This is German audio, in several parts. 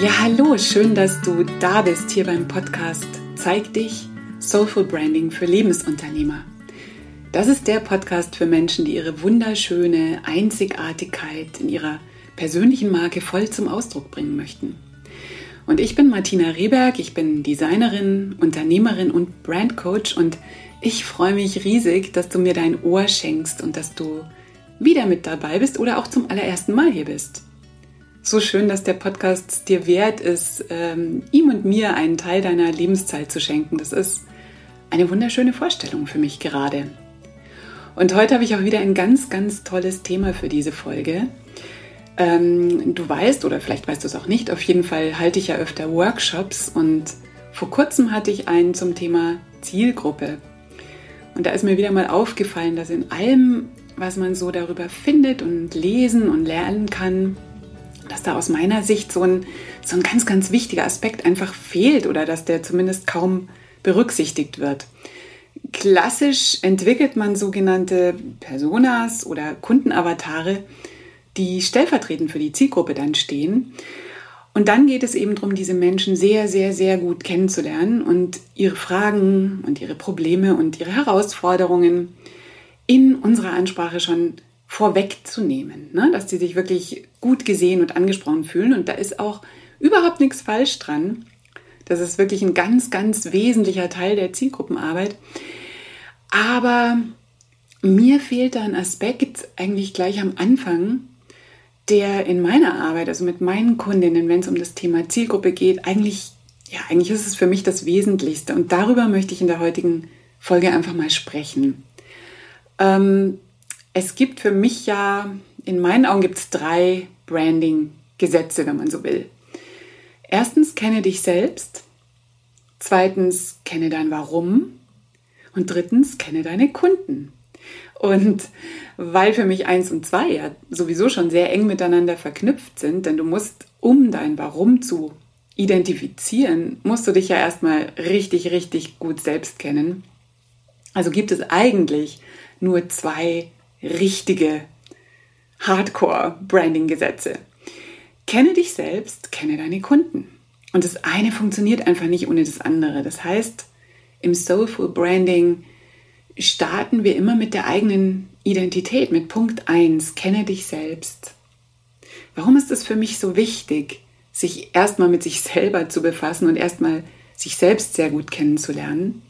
Ja, hallo, schön, dass du da bist hier beim Podcast Zeig dich Soulful Branding für Lebensunternehmer. Das ist der Podcast für Menschen, die ihre wunderschöne Einzigartigkeit in ihrer persönlichen Marke voll zum Ausdruck bringen möchten. Und ich bin Martina Rehberg, ich bin Designerin, Unternehmerin und Brandcoach und ich freue mich riesig, dass du mir dein Ohr schenkst und dass du wieder mit dabei bist oder auch zum allerersten Mal hier bist so schön, dass der Podcast dir wert ist, ähm, ihm und mir einen Teil deiner Lebenszeit zu schenken. Das ist eine wunderschöne Vorstellung für mich gerade. Und heute habe ich auch wieder ein ganz, ganz tolles Thema für diese Folge. Ähm, du weißt, oder vielleicht weißt du es auch nicht, auf jeden Fall halte ich ja öfter Workshops und vor kurzem hatte ich einen zum Thema Zielgruppe. Und da ist mir wieder mal aufgefallen, dass in allem, was man so darüber findet und lesen und lernen kann, dass da aus meiner Sicht so ein, so ein ganz, ganz wichtiger Aspekt einfach fehlt oder dass der zumindest kaum berücksichtigt wird. Klassisch entwickelt man sogenannte Personas oder Kundenavatare, die stellvertretend für die Zielgruppe dann stehen. Und dann geht es eben darum, diese Menschen sehr, sehr, sehr gut kennenzulernen und ihre Fragen und ihre Probleme und ihre Herausforderungen in unserer Ansprache schon vorwegzunehmen, ne? dass die sich wirklich gut gesehen und angesprochen fühlen. Und da ist auch überhaupt nichts falsch dran. Das ist wirklich ein ganz, ganz wesentlicher Teil der Zielgruppenarbeit. Aber mir fehlt da ein Aspekt eigentlich gleich am Anfang, der in meiner Arbeit, also mit meinen Kundinnen, wenn es um das Thema Zielgruppe geht, eigentlich, ja, eigentlich ist es für mich das Wesentlichste. Und darüber möchte ich in der heutigen Folge einfach mal sprechen. Ähm, es gibt für mich ja, in meinen Augen gibt es drei Branding-Gesetze, wenn man so will. Erstens, kenne dich selbst. Zweitens, kenne dein Warum. Und drittens, kenne deine Kunden. Und weil für mich eins und zwei ja sowieso schon sehr eng miteinander verknüpft sind, denn du musst, um dein Warum zu identifizieren, musst du dich ja erstmal richtig, richtig gut selbst kennen. Also gibt es eigentlich nur zwei richtige Hardcore-Branding-Gesetze. Kenne dich selbst, kenne deine Kunden. Und das eine funktioniert einfach nicht ohne das andere. Das heißt, im Soulful Branding starten wir immer mit der eigenen Identität, mit Punkt 1, kenne dich selbst. Warum ist es für mich so wichtig, sich erstmal mit sich selber zu befassen und erstmal sich selbst sehr gut kennenzulernen?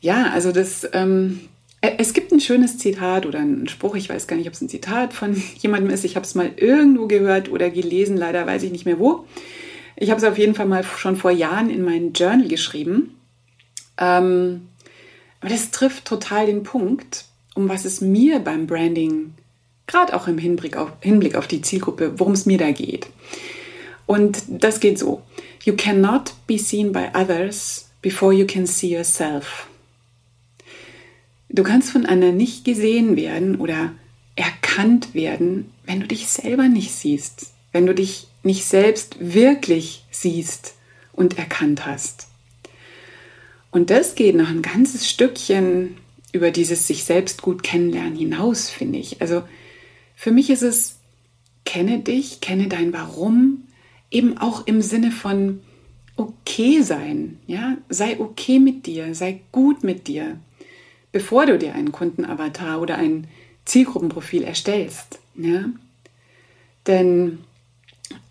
Ja, also das ähm, es gibt ein schönes Zitat oder einen Spruch, ich weiß gar nicht, ob es ein Zitat von jemandem ist. Ich habe es mal irgendwo gehört oder gelesen, leider weiß ich nicht mehr wo. Ich habe es auf jeden Fall mal schon vor Jahren in mein Journal geschrieben. Ähm, aber das trifft total den Punkt, um was es mir beim Branding, gerade auch im Hinblick auf, Hinblick auf die Zielgruppe, worum es mir da geht. Und das geht so. You cannot be seen by others before you can see yourself. Du kannst von anderen nicht gesehen werden oder erkannt werden, wenn du dich selber nicht siehst, wenn du dich nicht selbst wirklich siehst und erkannt hast. Und das geht noch ein ganzes Stückchen über dieses sich selbst gut kennenlernen hinaus, finde ich. Also für mich ist es, kenne dich, kenne dein Warum, eben auch im Sinne von okay sein, ja, sei okay mit dir, sei gut mit dir, bevor du dir einen Kundenavatar oder ein Zielgruppenprofil erstellst. Ja? Denn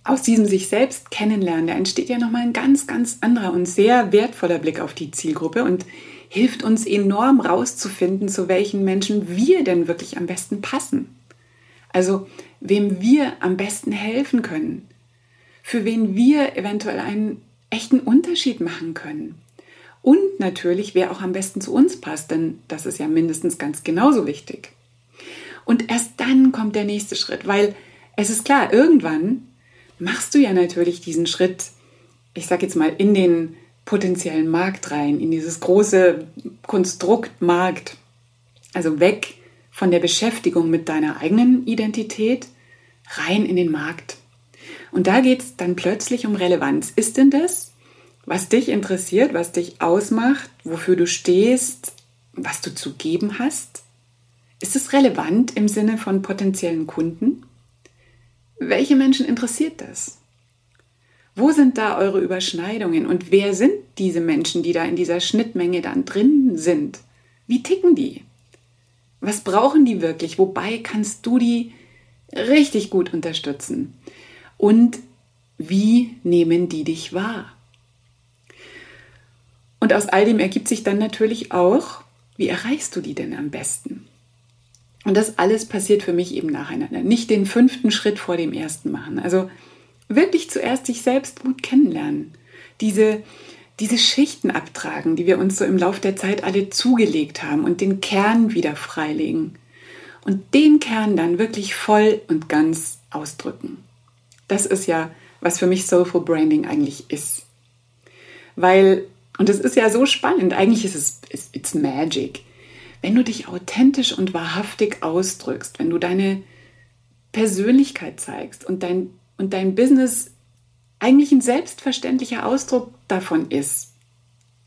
aus diesem sich selbst kennenlernen, da entsteht ja nochmal ein ganz, ganz anderer und sehr wertvoller Blick auf die Zielgruppe und hilft uns enorm rauszufinden, zu welchen Menschen wir denn wirklich am besten passen. Also wem wir am besten helfen können, für wen wir eventuell einen echten Unterschied machen können. Und natürlich, wer auch am besten zu uns passt, denn das ist ja mindestens ganz genauso wichtig. Und erst dann kommt der nächste Schritt, weil es ist klar, irgendwann machst du ja natürlich diesen Schritt, ich sage jetzt mal, in den potenziellen Markt rein, in dieses große Konstrukt Markt. Also weg von der Beschäftigung mit deiner eigenen Identität, rein in den Markt. Und da geht es dann plötzlich um Relevanz. Ist denn das, was dich interessiert, was dich ausmacht, wofür du stehst, was du zu geben hast? Ist es relevant im Sinne von potenziellen Kunden? Welche Menschen interessiert das? Wo sind da eure Überschneidungen und wer sind diese Menschen, die da in dieser Schnittmenge dann drin sind? Wie ticken die? Was brauchen die wirklich? Wobei kannst du die richtig gut unterstützen? Und wie nehmen die dich wahr? Und aus all dem ergibt sich dann natürlich auch, wie erreichst du die denn am besten? Und das alles passiert für mich eben nacheinander. Nicht den fünften Schritt vor dem ersten machen. Also wirklich zuerst sich selbst gut kennenlernen. Diese, diese Schichten abtragen, die wir uns so im Laufe der Zeit alle zugelegt haben und den Kern wieder freilegen. Und den Kern dann wirklich voll und ganz ausdrücken. Das ist ja, was für mich Soulful Branding eigentlich ist. Weil, und es ist ja so spannend, eigentlich ist es it's magic. Wenn du dich authentisch und wahrhaftig ausdrückst, wenn du deine Persönlichkeit zeigst und dein, und dein Business eigentlich ein selbstverständlicher Ausdruck davon ist,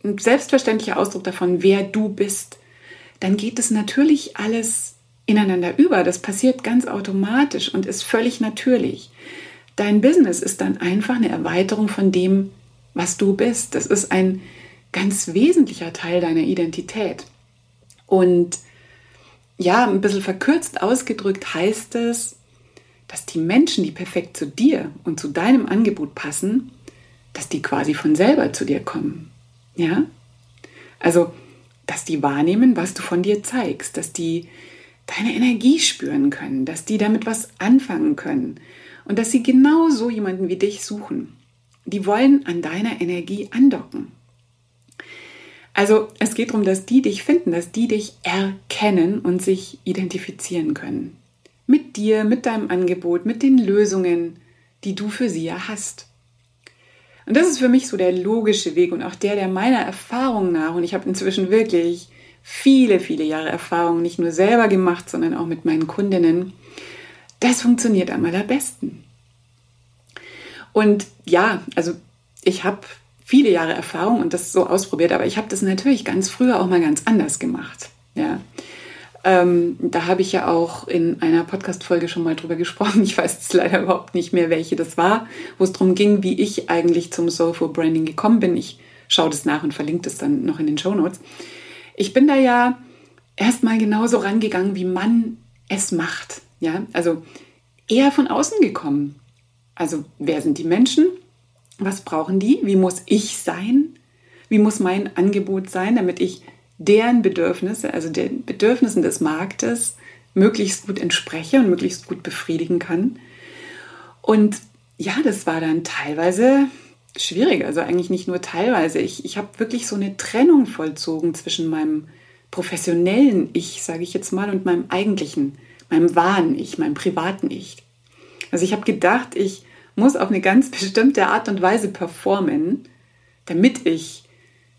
ein selbstverständlicher Ausdruck davon, wer du bist, dann geht es natürlich alles ineinander über. Das passiert ganz automatisch und ist völlig natürlich. Dein Business ist dann einfach eine Erweiterung von dem, was du bist. Das ist ein ganz wesentlicher Teil deiner Identität. Und ja, ein bisschen verkürzt ausgedrückt heißt es, dass die Menschen, die perfekt zu dir und zu deinem Angebot passen, dass die quasi von selber zu dir kommen. Ja? Also, dass die wahrnehmen, was du von dir zeigst, dass die deine Energie spüren können, dass die damit was anfangen können und dass sie genau so jemanden wie dich suchen. Die wollen an deiner Energie andocken. Also es geht darum, dass die dich finden, dass die dich erkennen und sich identifizieren können mit dir, mit deinem Angebot, mit den Lösungen, die du für sie ja hast. Und das ist für mich so der logische Weg und auch der, der meiner Erfahrung nach, und ich habe inzwischen wirklich viele, viele Jahre Erfahrung nicht nur selber gemacht, sondern auch mit meinen Kundinnen, das funktioniert am allerbesten. Und ja, also ich habe viele Jahre Erfahrung und das so ausprobiert, aber ich habe das natürlich ganz früher auch mal ganz anders gemacht. Ja. Ähm, da habe ich ja auch in einer Podcast-Folge schon mal drüber gesprochen. Ich weiß jetzt leider überhaupt nicht mehr, welche das war, wo es darum ging, wie ich eigentlich zum Soulful Branding gekommen bin. Ich schaue das nach und verlinke das dann noch in den Show Notes. Ich bin da ja erstmal genauso rangegangen, wie man es macht. Ja, also eher von außen gekommen. Also, wer sind die Menschen? Was brauchen die? Wie muss ich sein? Wie muss mein Angebot sein, damit ich deren Bedürfnisse, also den Bedürfnissen des Marktes, möglichst gut entspreche und möglichst gut befriedigen kann. Und ja, das war dann teilweise schwierig, also eigentlich nicht nur teilweise. Ich, ich habe wirklich so eine Trennung vollzogen zwischen meinem professionellen Ich, sage ich jetzt mal, und meinem eigentlichen, meinem wahren Ich, meinem privaten Ich. Also ich habe gedacht, ich muss auf eine ganz bestimmte Art und Weise performen, damit ich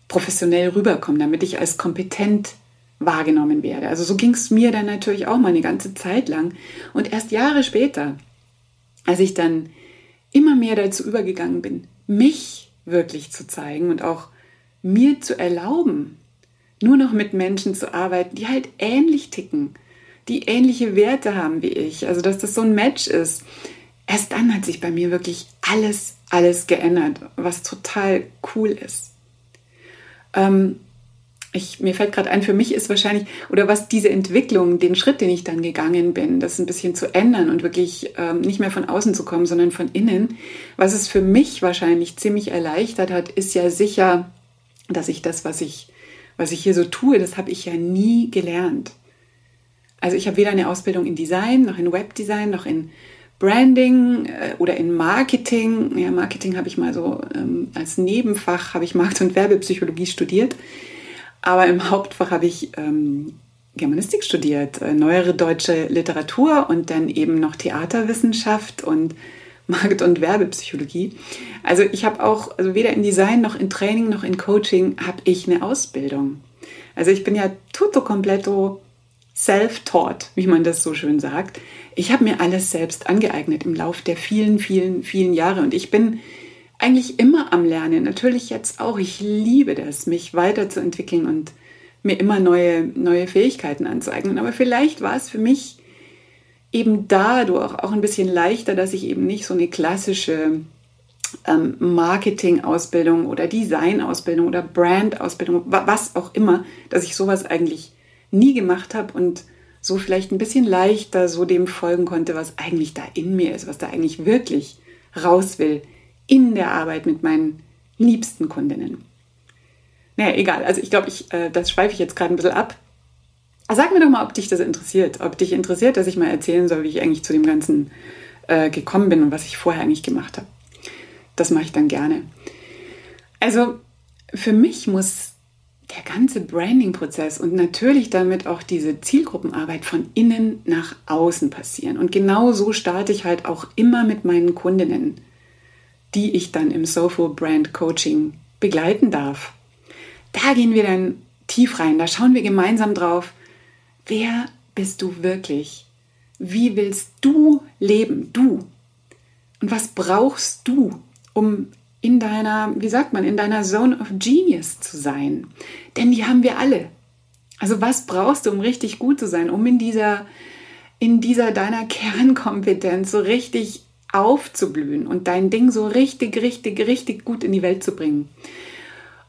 professionell rüberkommen, damit ich als kompetent wahrgenommen werde. Also so ging es mir dann natürlich auch mal eine ganze Zeit lang. Und erst Jahre später, als ich dann immer mehr dazu übergegangen bin, mich wirklich zu zeigen und auch mir zu erlauben, nur noch mit Menschen zu arbeiten, die halt ähnlich ticken, die ähnliche Werte haben wie ich, also dass das so ein Match ist. Erst dann hat sich bei mir wirklich alles, alles geändert, was total cool ist. Ähm, ich, mir fällt gerade ein, für mich ist wahrscheinlich, oder was diese Entwicklung, den Schritt, den ich dann gegangen bin, das ein bisschen zu ändern und wirklich ähm, nicht mehr von außen zu kommen, sondern von innen, was es für mich wahrscheinlich ziemlich erleichtert hat, ist ja sicher, dass ich das, was ich, was ich hier so tue, das habe ich ja nie gelernt. Also ich habe weder eine Ausbildung in Design, noch in Webdesign, noch in Branding äh, oder in Marketing. Ja, Marketing habe ich mal so ähm, als Nebenfach, habe ich Markt- und Werbepsychologie studiert. Aber im Hauptfach habe ich ähm, Germanistik studiert, äh, neuere deutsche Literatur und dann eben noch Theaterwissenschaft und Markt- und Werbepsychologie. Also ich habe auch, also weder in Design noch in Training noch in Coaching habe ich eine Ausbildung. Also ich bin ja tutto completo self-taught, wie man das so schön sagt. Ich habe mir alles selbst angeeignet im Lauf der vielen, vielen, vielen Jahre und ich bin eigentlich immer am Lernen. Natürlich jetzt auch. Ich liebe das, mich weiterzuentwickeln und mir immer neue, neue Fähigkeiten anzueignen. Aber vielleicht war es für mich eben dadurch auch ein bisschen leichter, dass ich eben nicht so eine klassische ähm, Marketing-Ausbildung oder Design-Ausbildung oder Brand-Ausbildung, was auch immer, dass ich sowas eigentlich nie gemacht habe und so vielleicht ein bisschen leichter so dem folgen konnte, was eigentlich da in mir ist, was da eigentlich wirklich raus will in der Arbeit mit meinen liebsten Kundinnen. Naja, egal. Also ich glaube, ich, äh, das schweife ich jetzt gerade ein bisschen ab. Sag mir doch mal, ob dich das interessiert. Ob dich interessiert, dass ich mal erzählen soll, wie ich eigentlich zu dem Ganzen äh, gekommen bin und was ich vorher eigentlich gemacht habe. Das mache ich dann gerne. Also für mich muss der ganze Branding-Prozess und natürlich damit auch diese Zielgruppenarbeit von innen nach außen passieren. Und genau so starte ich halt auch immer mit meinen Kundinnen, die ich dann im Soulful Brand Coaching begleiten darf. Da gehen wir dann tief rein, da schauen wir gemeinsam drauf, wer bist du wirklich? Wie willst du leben, du? Und was brauchst du, um in deiner, wie sagt man, in deiner Zone of Genius zu sein. Denn die haben wir alle. Also was brauchst du, um richtig gut zu sein, um in dieser, in dieser deiner Kernkompetenz so richtig aufzublühen und dein Ding so richtig, richtig, richtig gut in die Welt zu bringen.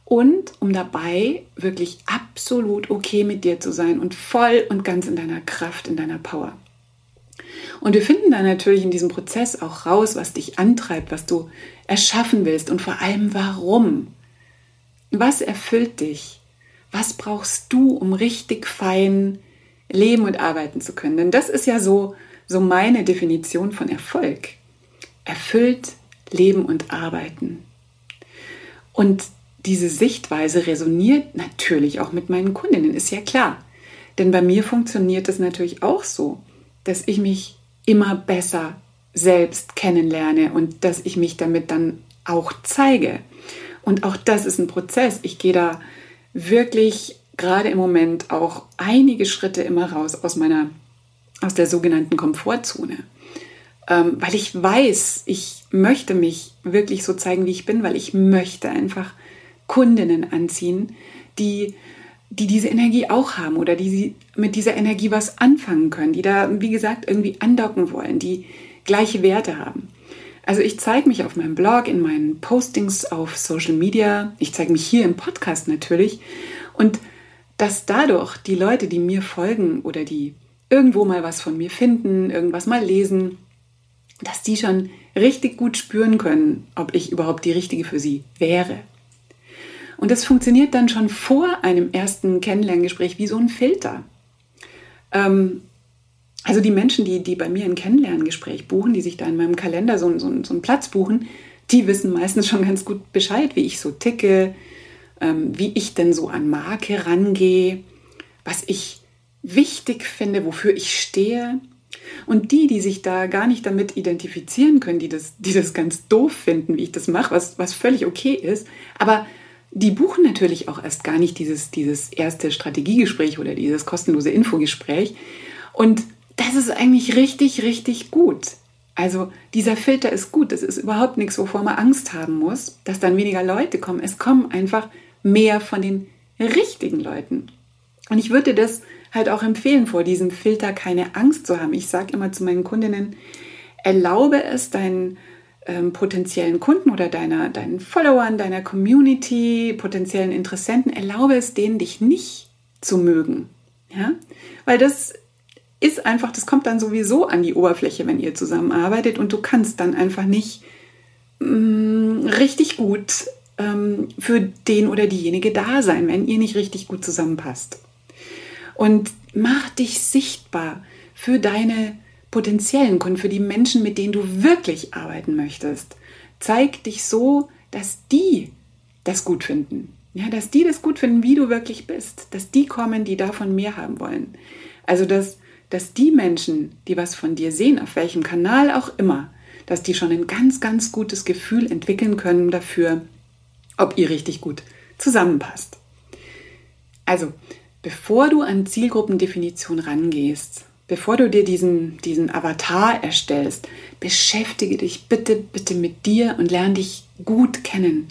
Und um dabei wirklich absolut okay mit dir zu sein und voll und ganz in deiner Kraft, in deiner Power. Und wir finden dann natürlich in diesem Prozess auch raus, was dich antreibt, was du erschaffen willst und vor allem warum. Was erfüllt dich? Was brauchst du, um richtig fein leben und arbeiten zu können? Denn das ist ja so, so meine Definition von Erfolg. Erfüllt leben und arbeiten. Und diese Sichtweise resoniert natürlich auch mit meinen Kundinnen, ist ja klar. Denn bei mir funktioniert es natürlich auch so, dass ich mich immer besser selbst kennenlerne und dass ich mich damit dann auch zeige. Und auch das ist ein Prozess. Ich gehe da wirklich gerade im Moment auch einige Schritte immer raus aus meiner, aus der sogenannten Komfortzone. Ähm, weil ich weiß, ich möchte mich wirklich so zeigen, wie ich bin, weil ich möchte einfach Kundinnen anziehen, die, die diese Energie auch haben oder die sie mit dieser Energie was anfangen können, die da, wie gesagt, irgendwie andocken wollen, die gleiche Werte haben. Also ich zeige mich auf meinem Blog, in meinen Postings auf Social Media, ich zeige mich hier im Podcast natürlich und dass dadurch die Leute, die mir folgen oder die irgendwo mal was von mir finden, irgendwas mal lesen, dass die schon richtig gut spüren können, ob ich überhaupt die richtige für sie wäre. Und das funktioniert dann schon vor einem ersten Kennenlerngespräch wie so ein Filter. Ähm, also die Menschen, die, die bei mir ein Kennenlerngespräch buchen, die sich da in meinem Kalender so, so, so einen Platz buchen, die wissen meistens schon ganz gut Bescheid, wie ich so ticke, ähm, wie ich denn so an Marke rangehe, was ich wichtig finde, wofür ich stehe. Und die, die sich da gar nicht damit identifizieren können, die das, die das ganz doof finden, wie ich das mache, was, was völlig okay ist, aber die buchen natürlich auch erst gar nicht dieses, dieses erste Strategiegespräch oder dieses kostenlose Infogespräch. Und das ist eigentlich richtig, richtig gut. Also dieser Filter ist gut. Das ist überhaupt nichts, wovor man Angst haben muss, dass dann weniger Leute kommen. Es kommen einfach mehr von den richtigen Leuten. Und ich würde das halt auch empfehlen, vor diesem Filter keine Angst zu haben. Ich sage immer zu meinen Kundinnen, erlaube es deinen ähm, potenziellen Kunden oder deiner, deinen Followern, deiner Community, potenziellen Interessenten, erlaube es denen, dich nicht zu mögen. Ja? Weil das ist einfach, das kommt dann sowieso an die Oberfläche, wenn ihr zusammenarbeitet und du kannst dann einfach nicht mh, mm, richtig gut ähm, für den oder diejenige da sein, wenn ihr nicht richtig gut zusammenpasst. Und mach dich sichtbar für deine potenziellen Kunden, für die Menschen, mit denen du wirklich arbeiten möchtest. Zeig dich so, dass die das gut finden. Ja, dass die das gut finden, wie du wirklich bist. Dass die kommen, die davon mehr haben wollen. Also, dass, dass die Menschen, die was von dir sehen, auf welchem Kanal auch immer, dass die schon ein ganz, ganz gutes Gefühl entwickeln können dafür, ob ihr richtig gut zusammenpasst. Also, bevor du an Zielgruppendefinition rangehst, bevor du dir diesen, diesen Avatar erstellst, beschäftige dich bitte, bitte mit dir und lerne dich gut kennen.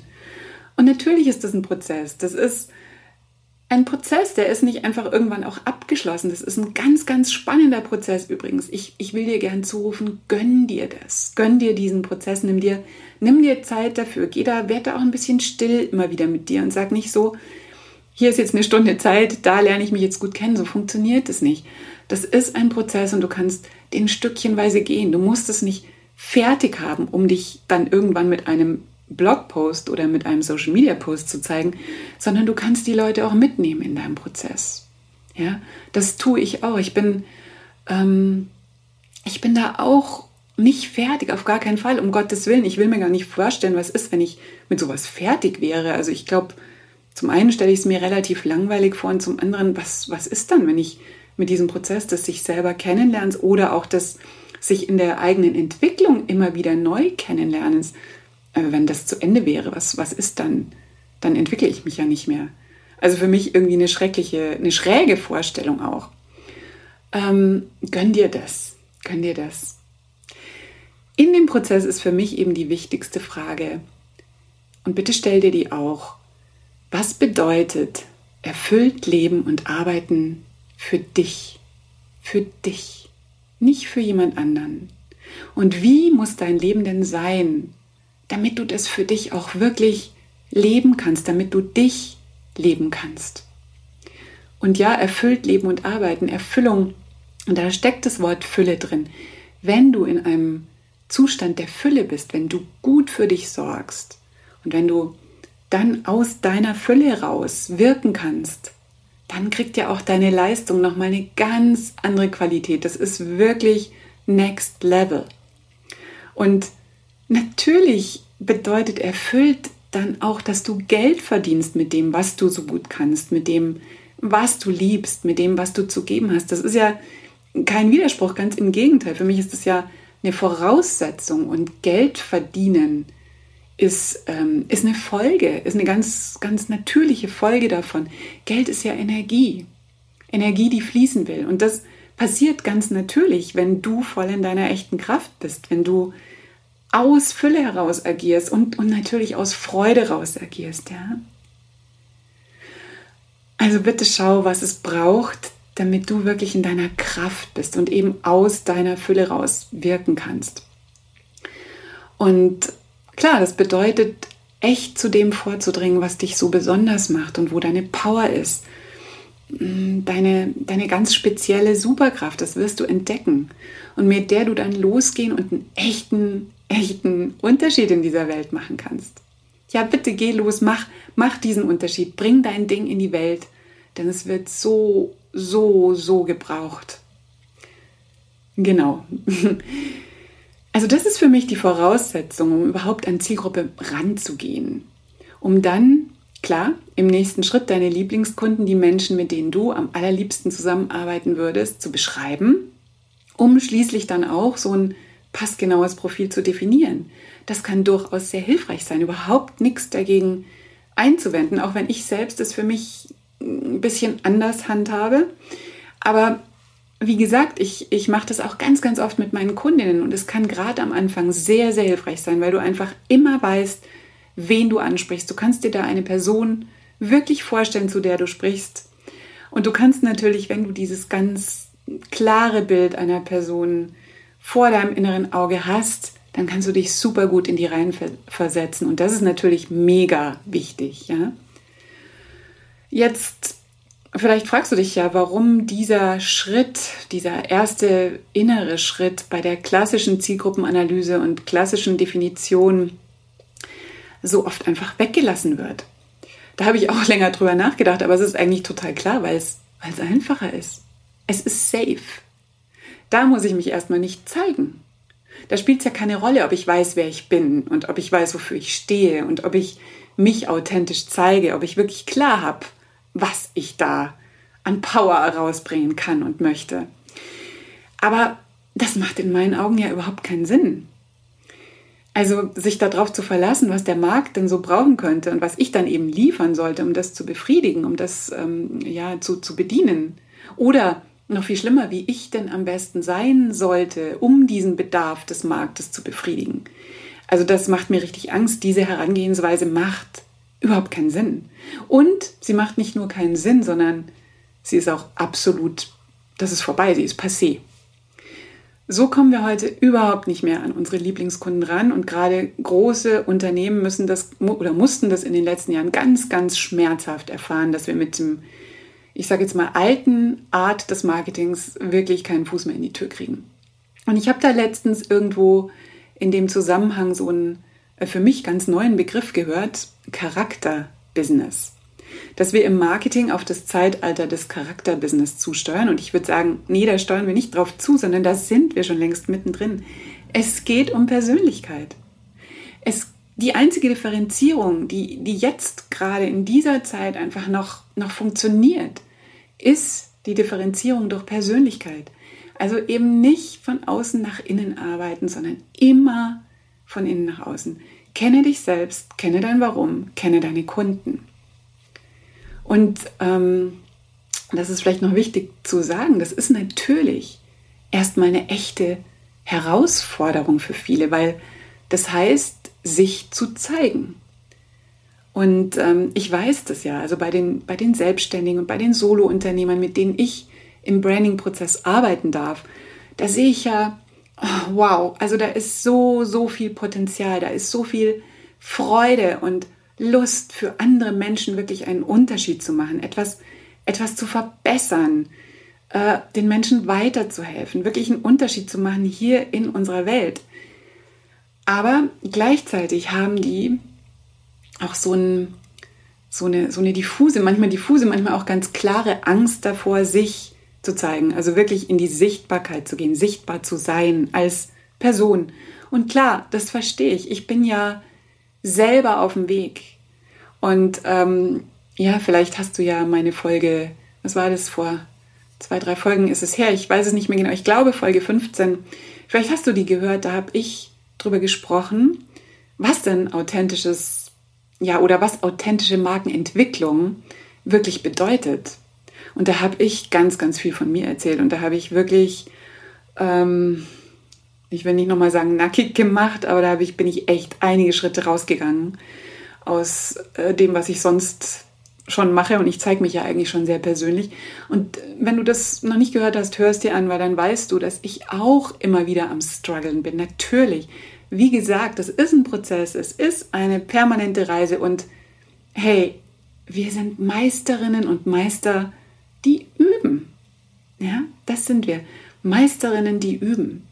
Und natürlich ist das ein Prozess. Das ist ein Prozess, der ist nicht einfach irgendwann auch abgeschlossen. Das ist ein ganz, ganz spannender Prozess übrigens. Ich, ich will dir gern zurufen, gönn dir das. Gönn dir diesen Prozess, nimm dir, nimm dir Zeit dafür. Geh da, werd da auch ein bisschen still immer wieder mit dir und sag nicht so, hier ist jetzt eine Stunde Zeit, da lerne ich mich jetzt gut kennen. So funktioniert es nicht. Das ist ein Prozess und du kannst den Stückchenweise gehen. Du musst es nicht fertig haben, um dich dann irgendwann mit einem Blogpost oder mit einem Social Media Post zu zeigen, sondern du kannst die Leute auch mitnehmen in deinem Prozess. Ja, das tue ich auch. Ich bin, ähm, ich bin da auch nicht fertig, auf gar keinen Fall, um Gottes Willen. Ich will mir gar nicht vorstellen, was ist, wenn ich mit sowas fertig wäre. Also ich glaube, zum einen stelle ich es mir relativ langweilig vor und zum anderen, was, was ist dann, wenn ich mit diesem Prozess des sich selber kennenlernens oder auch des sich in der eigenen Entwicklung immer wieder neu kennenlernens, äh, wenn das zu Ende wäre, was, was ist dann? Dann entwickle ich mich ja nicht mehr. Also für mich irgendwie eine schreckliche, eine schräge Vorstellung auch. Ähm, gönn dir das. Gönn dir das. In dem Prozess ist für mich eben die wichtigste Frage, und bitte stell dir die auch, was bedeutet erfüllt Leben und Arbeiten für dich? Für dich, nicht für jemand anderen. Und wie muss dein Leben denn sein, damit du das für dich auch wirklich leben kannst, damit du dich leben kannst. Und ja, erfüllt Leben und Arbeiten, Erfüllung, und da steckt das Wort Fülle drin. Wenn du in einem Zustand der Fülle bist, wenn du gut für dich sorgst und wenn du dann aus deiner Fülle raus wirken kannst, dann kriegt ja auch deine Leistung nochmal eine ganz andere Qualität. Das ist wirklich Next Level. Und Natürlich bedeutet erfüllt dann auch, dass du Geld verdienst mit dem, was du so gut kannst, mit dem, was du liebst, mit dem, was du zu geben hast. Das ist ja kein Widerspruch, ganz im Gegenteil. Für mich ist das ja eine Voraussetzung und Geld verdienen ist, ähm, ist eine Folge, ist eine ganz, ganz natürliche Folge davon. Geld ist ja Energie. Energie, die fließen will. Und das passiert ganz natürlich, wenn du voll in deiner echten Kraft bist, wenn du aus Fülle heraus agierst und, und natürlich aus Freude heraus agierst, ja. Also bitte schau, was es braucht, damit du wirklich in deiner Kraft bist und eben aus deiner Fülle raus wirken kannst. Und klar, das bedeutet echt zu dem vorzudringen, was dich so besonders macht und wo deine Power ist. Mm, deine, deine ganz spezielle Superkraft, das wirst du entdecken und mit der du dann losgehen und einen echten echten Unterschied in dieser Welt machen kannst. Ja, bitte geh los, mach, mach diesen Unterschied, bring dein Ding in die Welt, denn es wird so, so, so gebraucht. Genau. Also das ist für mich die Voraussetzung, um überhaupt an Zielgruppe ranzugehen. Um dann, klar, im nächsten Schritt deine Lieblingskunden, die Menschen, mit denen du am allerliebsten zusammenarbeiten würdest, zu beschreiben, um schließlich dann auch so ein passgenaues Profil zu definieren. Das kann durchaus sehr hilfreich sein, überhaupt nichts dagegen einzuwenden, auch wenn ich selbst es für mich ein bisschen anders handhabe. Aber wie gesagt, ich, ich mache das auch ganz, ganz oft mit meinen Kundinnen und es kann gerade am Anfang sehr, sehr hilfreich sein, weil du einfach immer weißt, wen du ansprichst. Du kannst dir da eine Person wirklich vorstellen, zu der du sprichst. Und du kannst natürlich, wenn du dieses ganz klare Bild einer Person vor deinem inneren Auge hast, dann kannst du dich super gut in die Reihen versetzen. Und das ist natürlich mega wichtig. Ja? Jetzt, vielleicht fragst du dich ja, warum dieser Schritt, dieser erste innere Schritt bei der klassischen Zielgruppenanalyse und klassischen Definition so oft einfach weggelassen wird. Da habe ich auch länger drüber nachgedacht, aber es ist eigentlich total klar, weil es, weil es einfacher ist. Es ist safe. Da muss ich mich erstmal nicht zeigen. Da spielt es ja keine Rolle, ob ich weiß, wer ich bin und ob ich weiß, wofür ich stehe und ob ich mich authentisch zeige, ob ich wirklich klar habe, was ich da an Power rausbringen kann und möchte. Aber das macht in meinen Augen ja überhaupt keinen Sinn. Also sich darauf zu verlassen, was der Markt denn so brauchen könnte und was ich dann eben liefern sollte, um das zu befriedigen, um das ähm, ja zu, zu bedienen. Oder noch viel schlimmer, wie ich denn am besten sein sollte, um diesen Bedarf des Marktes zu befriedigen. Also das macht mir richtig Angst. Diese Herangehensweise macht überhaupt keinen Sinn. Und sie macht nicht nur keinen Sinn, sondern sie ist auch absolut, das ist vorbei, sie ist passé. So kommen wir heute überhaupt nicht mehr an unsere Lieblingskunden ran und gerade große Unternehmen müssen das oder mussten das in den letzten Jahren ganz, ganz schmerzhaft erfahren, dass wir mit dem, ich sage jetzt mal, alten Art des Marketings wirklich keinen Fuß mehr in die Tür kriegen. Und ich habe da letztens irgendwo in dem Zusammenhang so äh, für mich ganz neuen Begriff gehört, Charakterbusiness. Dass wir im Marketing auf das Zeitalter des Charakterbusiness zusteuern. Und ich würde sagen, nee, da steuern wir nicht drauf zu, sondern da sind wir schon längst mittendrin. Es geht um Persönlichkeit. Es, die einzige Differenzierung, die, die jetzt gerade in dieser Zeit einfach noch, noch funktioniert, ist die Differenzierung durch Persönlichkeit. Also eben nicht von außen nach innen arbeiten, sondern immer von innen nach außen. Kenne dich selbst, kenne dein Warum, kenne deine Kunden. Und ähm, das ist vielleicht noch wichtig zu sagen, das ist natürlich erstmal eine echte Herausforderung für viele, weil das heißt, sich zu zeigen. Und ähm, ich weiß das ja, also bei den, bei den Selbstständigen und bei den Solo-Unternehmern, mit denen ich im Branding-Prozess arbeiten darf, da sehe ich ja, wow, also da ist so, so viel Potenzial, da ist so viel Freude und Lust für andere Menschen wirklich einen Unterschied zu machen, etwas, etwas zu verbessern, äh, den Menschen weiterzuhelfen, wirklich einen Unterschied zu machen hier in unserer Welt. Aber gleichzeitig haben die auch so, ein, so, eine, so eine diffuse, manchmal diffuse, manchmal auch ganz klare Angst davor, sich zu zeigen, also wirklich in die Sichtbarkeit zu gehen, sichtbar zu sein als Person. Und klar, das verstehe ich. Ich bin ja selber auf dem Weg. Und ähm, ja, vielleicht hast du ja meine Folge, was war das vor zwei, drei Folgen ist es her, ich weiß es nicht mehr genau, ich glaube Folge 15, vielleicht hast du die gehört, da habe ich drüber gesprochen, was denn authentisches, ja, oder was authentische Markenentwicklung wirklich bedeutet. Und da habe ich ganz, ganz viel von mir erzählt. Und da habe ich wirklich, ähm, ich will nicht nochmal sagen, nackig gemacht, aber da ich, bin ich echt einige Schritte rausgegangen aus äh, dem, was ich sonst schon mache. Und ich zeige mich ja eigentlich schon sehr persönlich. Und wenn du das noch nicht gehört hast, hörst dir an, weil dann weißt du, dass ich auch immer wieder am Struggeln bin. Natürlich. Wie gesagt, das ist ein Prozess, es ist eine permanente Reise und hey, wir sind Meisterinnen und Meister die üben. Ja, das sind wir. Meisterinnen, die üben.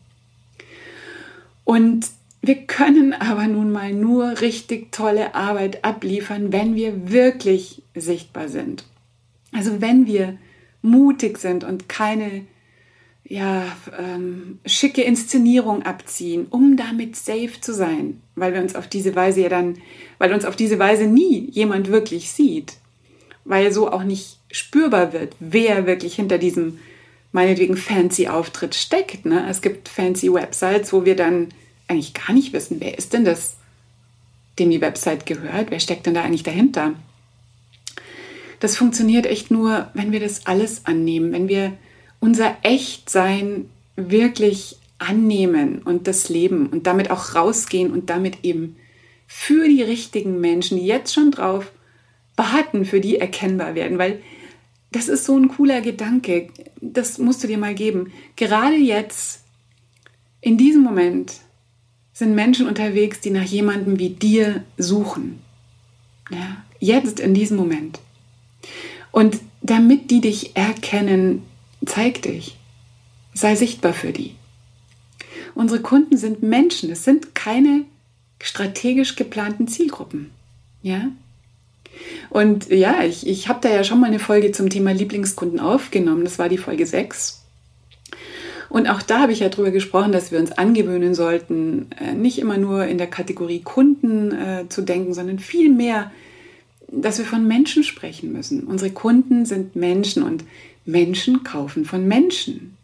Und wir können aber nun mal nur richtig tolle Arbeit abliefern, wenn wir wirklich sichtbar sind. Also wenn wir mutig sind und keine ja, ähm, schicke Inszenierung abziehen, um damit safe zu sein, weil wir uns auf diese Weise ja dann, weil uns auf diese Weise nie jemand wirklich sieht, weil so auch nicht spürbar wird, wer wirklich hinter diesem meinetwegen fancy Auftritt steckt. Ne? Es gibt fancy Websites, wo wir dann eigentlich gar nicht wissen, wer ist denn das, dem die Website gehört, wer steckt denn da eigentlich dahinter. Das funktioniert echt nur, wenn wir das alles annehmen, wenn wir unser Echtsein wirklich annehmen und das Leben und damit auch rausgehen und damit eben für die richtigen Menschen, die jetzt schon drauf warten, für die erkennbar werden, weil das ist so ein cooler Gedanke. Das musst du dir mal geben. Gerade jetzt, in diesem Moment, sind Menschen unterwegs, die nach jemandem wie dir suchen. Ja, jetzt, in diesem Moment. Und damit die dich erkennen, zeig dich. Sei sichtbar für die. Unsere Kunden sind Menschen, es sind keine strategisch geplanten Zielgruppen. Ja? Und ja, ich, ich habe da ja schon mal eine Folge zum Thema Lieblingskunden aufgenommen. Das war die Folge 6. Und auch da habe ich ja drüber gesprochen, dass wir uns angewöhnen sollten, äh, nicht immer nur in der Kategorie Kunden äh, zu denken, sondern vielmehr, dass wir von Menschen sprechen müssen. Unsere Kunden sind Menschen und Menschen kaufen von Menschen.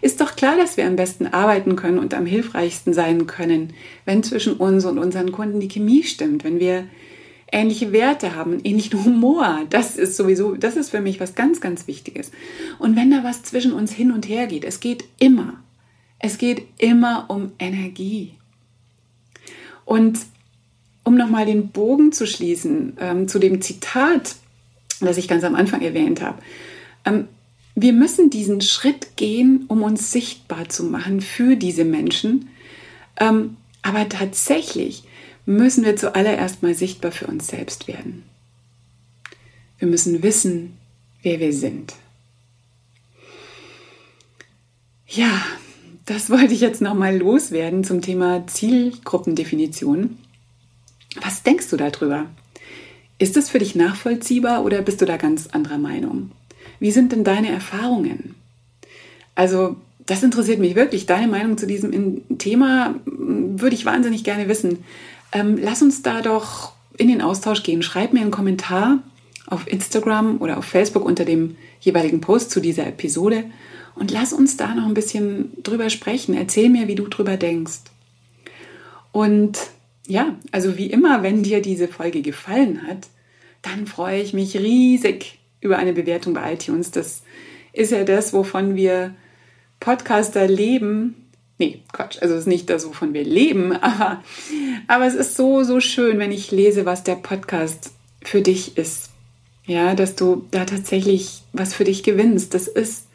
Ist doch klar, dass wir am besten arbeiten können und am hilfreichsten sein können, wenn zwischen uns und unseren Kunden die Chemie stimmt, wenn wir ähnliche Werte haben, ähnlichen Humor. Das ist sowieso, das ist für mich was ganz, ganz Wichtiges. Und wenn da was zwischen uns hin und her geht, es geht immer, es geht immer um Energie. Und um nochmal den Bogen zu schließen ähm, zu dem Zitat, das ich ganz am Anfang erwähnt habe. Ähm, wir müssen diesen Schritt gehen, um uns sichtbar zu machen für diese Menschen. Ähm, aber tatsächlich müssen wir zuallererst mal sichtbar für uns selbst werden. Wir müssen wissen, wer wir sind. Ja, das wollte ich jetzt nochmal loswerden zum Thema Zielgruppendefinition. Was denkst du darüber? Ist es für dich nachvollziehbar oder bist du da ganz anderer Meinung? Wie sind denn deine Erfahrungen? Also, das interessiert mich wirklich. Deine Meinung zu diesem Thema würde ich wahnsinnig gerne wissen. Ähm, lass uns da doch in den Austausch gehen. Schreib mir einen Kommentar auf Instagram oder auf Facebook unter dem jeweiligen Post zu dieser Episode und lass uns da noch ein bisschen drüber sprechen. Erzähl mir, wie du drüber denkst. Und ja, also wie immer, wenn dir diese Folge gefallen hat, dann freue ich mich riesig über eine Bewertung bei iTunes. Das ist ja das, wovon wir Podcaster leben. Nee, Quatsch, also es ist nicht das, wovon wir leben, aber, aber es ist so, so schön, wenn ich lese, was der Podcast für dich ist. Ja, dass du da tatsächlich was für dich gewinnst. Das ist,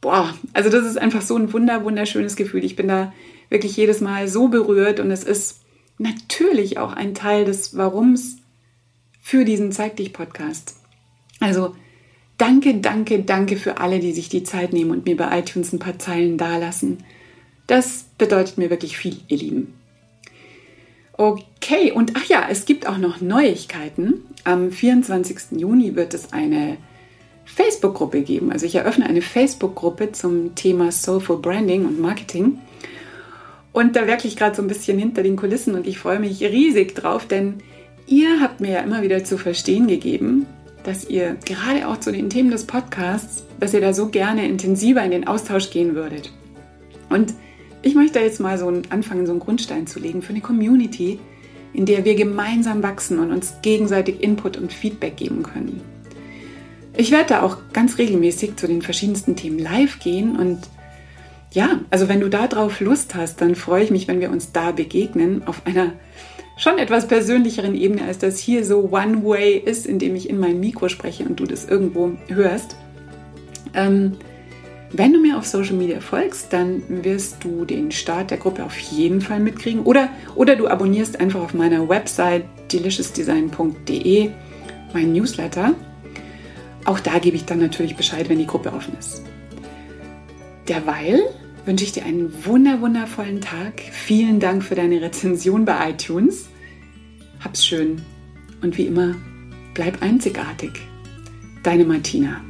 boah, also das ist einfach so ein wunder, wunderschönes Gefühl. Ich bin da wirklich jedes Mal so berührt und es ist natürlich auch ein Teil des Warums für diesen Zeig dich Podcast. Also danke, danke, danke für alle, die sich die Zeit nehmen und mir bei iTunes ein paar Zeilen dalassen. Das bedeutet mir wirklich viel, ihr Lieben. Okay, und ach ja, es gibt auch noch Neuigkeiten. Am 24. Juni wird es eine Facebook-Gruppe geben. Also ich eröffne eine Facebook-Gruppe zum Thema Soulful Branding und Marketing. Und da wirklich gerade so ein bisschen hinter den Kulissen und ich freue mich riesig drauf, denn ihr habt mir ja immer wieder zu verstehen gegeben, dass ihr gerade auch zu den Themen des Podcasts, dass ihr da so gerne intensiver in den Austausch gehen würdet. Und ich möchte jetzt mal so anfangen, so einen Grundstein zu legen für eine Community, in der wir gemeinsam wachsen und uns gegenseitig Input und Feedback geben können. Ich werde da auch ganz regelmäßig zu den verschiedensten Themen live gehen und ja, also wenn du da drauf Lust hast, dann freue ich mich, wenn wir uns da begegnen auf einer schon etwas persönlicheren Ebene, als das hier so One-Way ist, indem ich in mein Mikro spreche und du das irgendwo hörst. Ähm, wenn du mir auf Social Media folgst, dann wirst du den Start der Gruppe auf jeden Fall mitkriegen. Oder, oder du abonnierst einfach auf meiner Website deliciousdesign.de mein Newsletter. Auch da gebe ich dann natürlich Bescheid, wenn die Gruppe offen ist. Derweil wünsche ich dir einen wunder wundervollen Tag. Vielen Dank für deine Rezension bei iTunes. Hab's schön und wie immer, bleib einzigartig. Deine Martina.